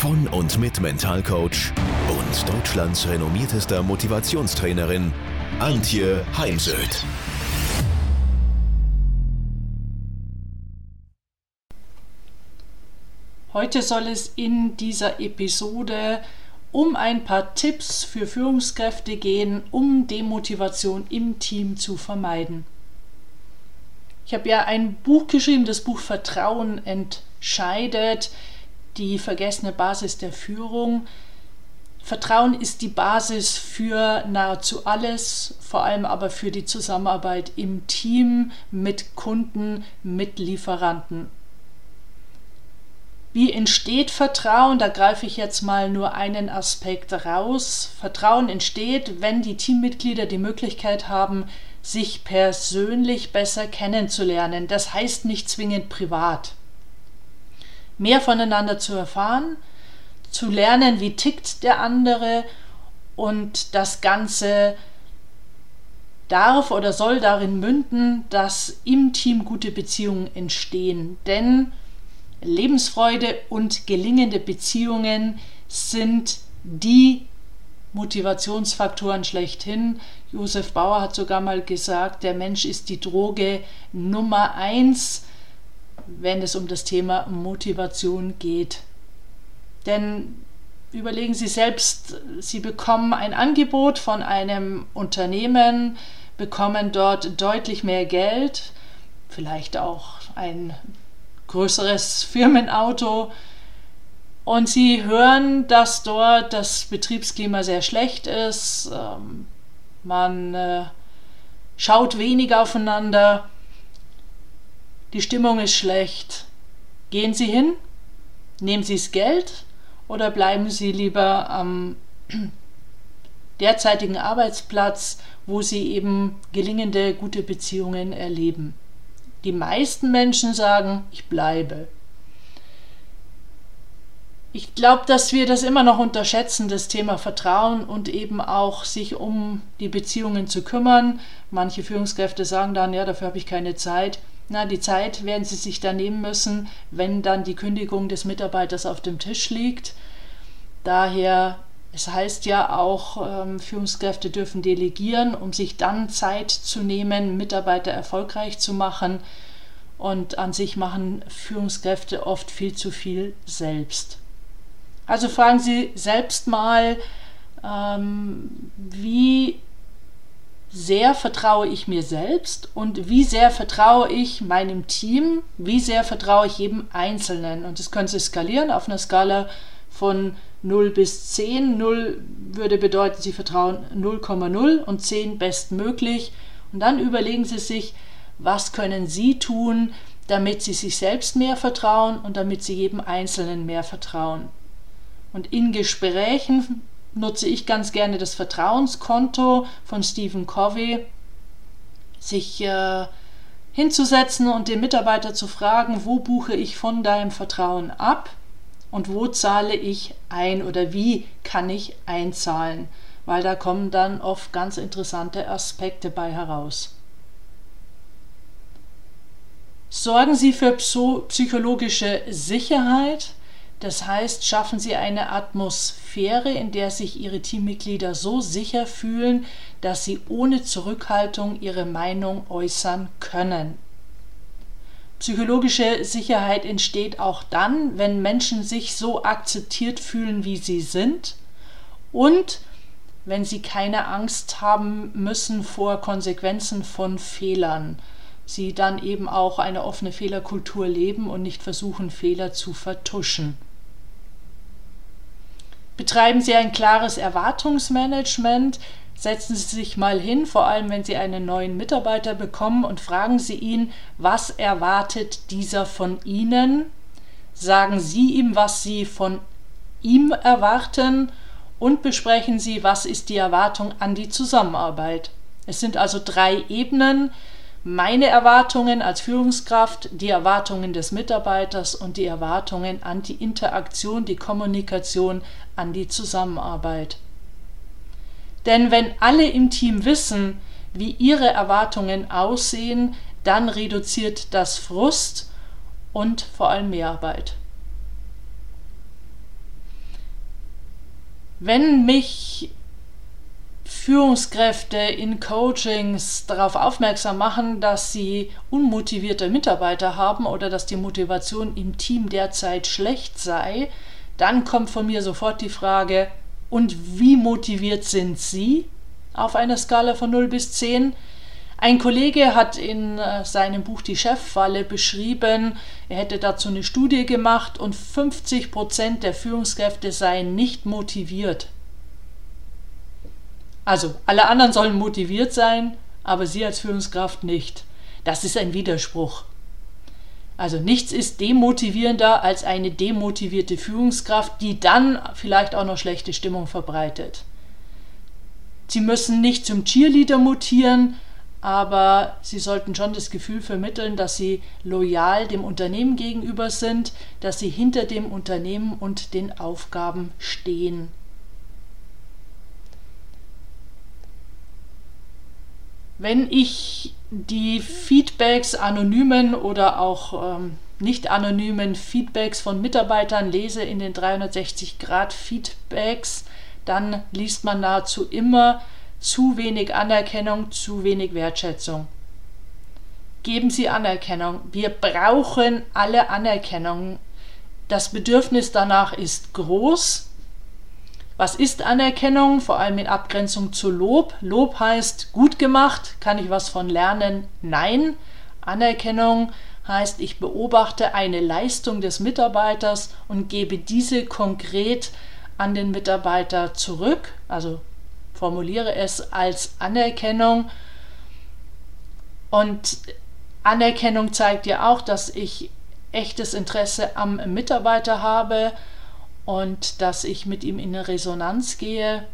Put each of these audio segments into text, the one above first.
von und mit Mentalcoach und Deutschlands renommiertester Motivationstrainerin Antje Heimsöth. Heute soll es in dieser Episode um ein paar Tipps für Führungskräfte gehen, um Demotivation im Team zu vermeiden. Ich habe ja ein Buch geschrieben, das Buch Vertrauen entscheidet, die vergessene Basis der Führung. Vertrauen ist die Basis für nahezu alles, vor allem aber für die Zusammenarbeit im Team mit Kunden, mit Lieferanten. Wie entsteht Vertrauen? Da greife ich jetzt mal nur einen Aspekt raus. Vertrauen entsteht, wenn die Teammitglieder die Möglichkeit haben, sich persönlich besser kennenzulernen. Das heißt nicht zwingend privat. Mehr voneinander zu erfahren, zu lernen, wie tickt der andere und das Ganze darf oder soll darin münden, dass im Team gute Beziehungen entstehen. Denn Lebensfreude und gelingende Beziehungen sind die Motivationsfaktoren schlechthin. Josef Bauer hat sogar mal gesagt, der Mensch ist die Droge Nummer eins, wenn es um das Thema Motivation geht. Denn überlegen Sie selbst, Sie bekommen ein Angebot von einem Unternehmen, bekommen dort deutlich mehr Geld, vielleicht auch ein größeres Firmenauto, und sie hören, dass dort das Betriebsklima sehr schlecht ist, ähm, man äh, schaut weniger aufeinander, die Stimmung ist schlecht. Gehen Sie hin? Nehmen Sie das Geld oder bleiben Sie lieber am derzeitigen Arbeitsplatz, wo Sie eben gelingende, gute Beziehungen erleben? Die meisten Menschen sagen, ich bleibe. Ich glaube, dass wir das immer noch unterschätzen, das Thema Vertrauen und eben auch sich um die Beziehungen zu kümmern. Manche Führungskräfte sagen dann, ja, dafür habe ich keine Zeit. Na, die Zeit werden sie sich dann nehmen müssen, wenn dann die Kündigung des Mitarbeiters auf dem Tisch liegt. Daher, es heißt ja auch, ähm, Führungskräfte dürfen delegieren, um sich dann Zeit zu nehmen, Mitarbeiter erfolgreich zu machen. Und an sich machen Führungskräfte oft viel zu viel selbst. Also fragen Sie selbst mal, ähm, wie sehr vertraue ich mir selbst und wie sehr vertraue ich meinem Team, wie sehr vertraue ich jedem Einzelnen. Und das können Sie skalieren auf einer Skala von 0 bis 10. 0 würde bedeuten, Sie vertrauen 0,0 und 10 bestmöglich. Und dann überlegen Sie sich, was können Sie tun, damit Sie sich selbst mehr vertrauen und damit Sie jedem Einzelnen mehr vertrauen. Und in Gesprächen nutze ich ganz gerne das Vertrauenskonto von Stephen Covey, sich äh, hinzusetzen und den Mitarbeiter zu fragen, wo buche ich von deinem Vertrauen ab und wo zahle ich ein oder wie kann ich einzahlen, weil da kommen dann oft ganz interessante Aspekte bei heraus. Sorgen Sie für psychologische Sicherheit, das heißt, schaffen Sie eine Atmosphäre, in der sich Ihre Teammitglieder so sicher fühlen, dass sie ohne Zurückhaltung ihre Meinung äußern können. Psychologische Sicherheit entsteht auch dann, wenn Menschen sich so akzeptiert fühlen, wie sie sind und wenn sie keine Angst haben müssen vor Konsequenzen von Fehlern. Sie dann eben auch eine offene Fehlerkultur leben und nicht versuchen, Fehler zu vertuschen. Betreiben Sie ein klares Erwartungsmanagement. Setzen Sie sich mal hin, vor allem wenn Sie einen neuen Mitarbeiter bekommen und fragen Sie ihn, was erwartet dieser von Ihnen? Sagen Sie ihm, was Sie von ihm erwarten und besprechen Sie, was ist die Erwartung an die Zusammenarbeit. Es sind also drei Ebenen, meine Erwartungen als Führungskraft, die Erwartungen des Mitarbeiters und die Erwartungen an die Interaktion, die Kommunikation, an die Zusammenarbeit. Denn wenn alle im Team wissen, wie ihre Erwartungen aussehen, dann reduziert das Frust und vor allem Mehrarbeit. Wenn mich Führungskräfte in Coachings darauf aufmerksam machen, dass sie unmotivierte Mitarbeiter haben oder dass die Motivation im Team derzeit schlecht sei, dann kommt von mir sofort die Frage, und wie motiviert sind Sie auf einer Skala von 0 bis 10? Ein Kollege hat in äh, seinem Buch Die Cheffalle beschrieben, er hätte dazu eine Studie gemacht und 50 Prozent der Führungskräfte seien nicht motiviert. Also, alle anderen sollen motiviert sein, aber Sie als Führungskraft nicht. Das ist ein Widerspruch. Also nichts ist demotivierender als eine demotivierte Führungskraft, die dann vielleicht auch noch schlechte Stimmung verbreitet. Sie müssen nicht zum Cheerleader mutieren, aber Sie sollten schon das Gefühl vermitteln, dass Sie loyal dem Unternehmen gegenüber sind, dass Sie hinter dem Unternehmen und den Aufgaben stehen. Wenn ich die Feedbacks, anonymen oder auch ähm, nicht anonymen Feedbacks von Mitarbeitern lese in den 360 Grad Feedbacks, dann liest man nahezu immer zu wenig Anerkennung, zu wenig Wertschätzung. Geben Sie Anerkennung. Wir brauchen alle Anerkennung. Das Bedürfnis danach ist groß was ist Anerkennung? Vor allem in Abgrenzung zu Lob. Lob heißt gut gemacht, kann ich was von lernen? Nein. Anerkennung heißt, ich beobachte eine Leistung des Mitarbeiters und gebe diese konkret an den Mitarbeiter zurück, also formuliere es als Anerkennung. Und Anerkennung zeigt ja auch, dass ich echtes Interesse am Mitarbeiter habe und dass ich mit ihm in eine Resonanz gehe.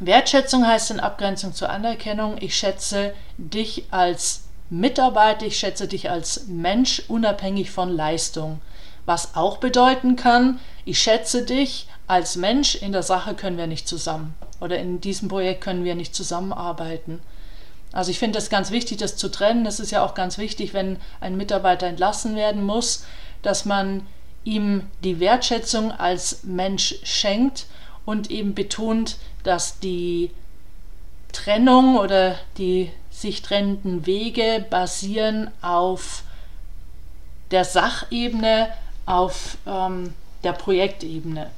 Wertschätzung heißt in Abgrenzung zur Anerkennung, ich schätze dich als Mitarbeiter, ich schätze dich als Mensch unabhängig von Leistung. Was auch bedeuten kann, ich schätze dich als Mensch, in der Sache können wir nicht zusammen oder in diesem Projekt können wir nicht zusammenarbeiten. Also ich finde es ganz wichtig, das zu trennen. Es ist ja auch ganz wichtig, wenn ein Mitarbeiter entlassen werden muss, dass man ihm die Wertschätzung als Mensch schenkt und eben betont, dass die Trennung oder die sich trennenden Wege basieren auf der Sachebene, auf ähm, der Projektebene.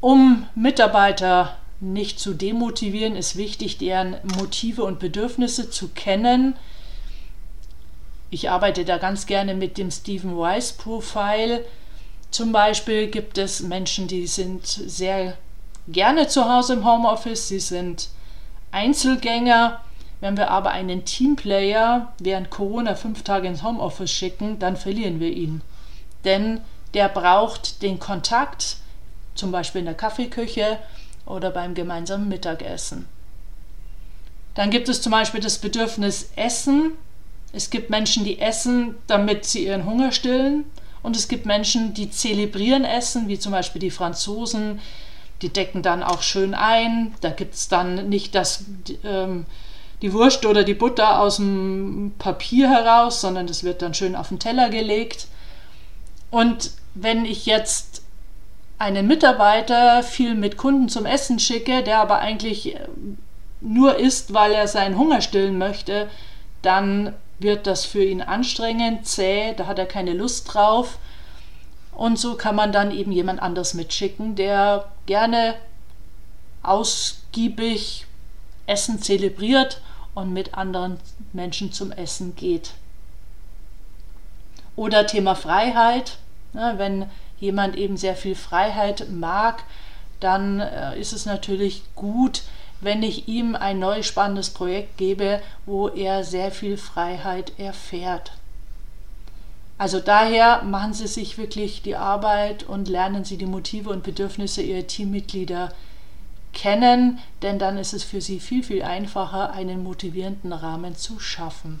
Um Mitarbeiter nicht zu demotivieren, ist wichtig, deren Motive und Bedürfnisse zu kennen, ich arbeite da ganz gerne mit dem Stephen Weiss Profile. Zum Beispiel gibt es Menschen, die sind sehr gerne zu Hause im Homeoffice, sie sind Einzelgänger. Wenn wir aber einen Teamplayer während Corona fünf Tage ins Homeoffice schicken, dann verlieren wir ihn. Denn der braucht den Kontakt, zum Beispiel in der Kaffeeküche oder beim gemeinsamen Mittagessen. Dann gibt es zum Beispiel das Bedürfnis Essen. Es gibt Menschen, die essen, damit sie ihren Hunger stillen. Und es gibt Menschen, die zelebrieren Essen, wie zum Beispiel die Franzosen. Die decken dann auch schön ein. Da gibt es dann nicht das, ähm, die Wurst oder die Butter aus dem Papier heraus, sondern das wird dann schön auf den Teller gelegt. Und wenn ich jetzt einen Mitarbeiter viel mit Kunden zum Essen schicke, der aber eigentlich nur isst, weil er seinen Hunger stillen möchte, dann wird das für ihn anstrengend, zäh, da hat er keine Lust drauf. Und so kann man dann eben jemand anders mitschicken, der gerne ausgiebig Essen zelebriert und mit anderen Menschen zum Essen geht. Oder Thema Freiheit. Ja, wenn jemand eben sehr viel Freiheit mag, dann äh, ist es natürlich gut, wenn ich ihm ein neues spannendes Projekt gebe, wo er sehr viel Freiheit erfährt. Also daher machen Sie sich wirklich die Arbeit und lernen Sie die Motive und Bedürfnisse Ihrer Teammitglieder kennen, denn dann ist es für Sie viel, viel einfacher, einen motivierenden Rahmen zu schaffen.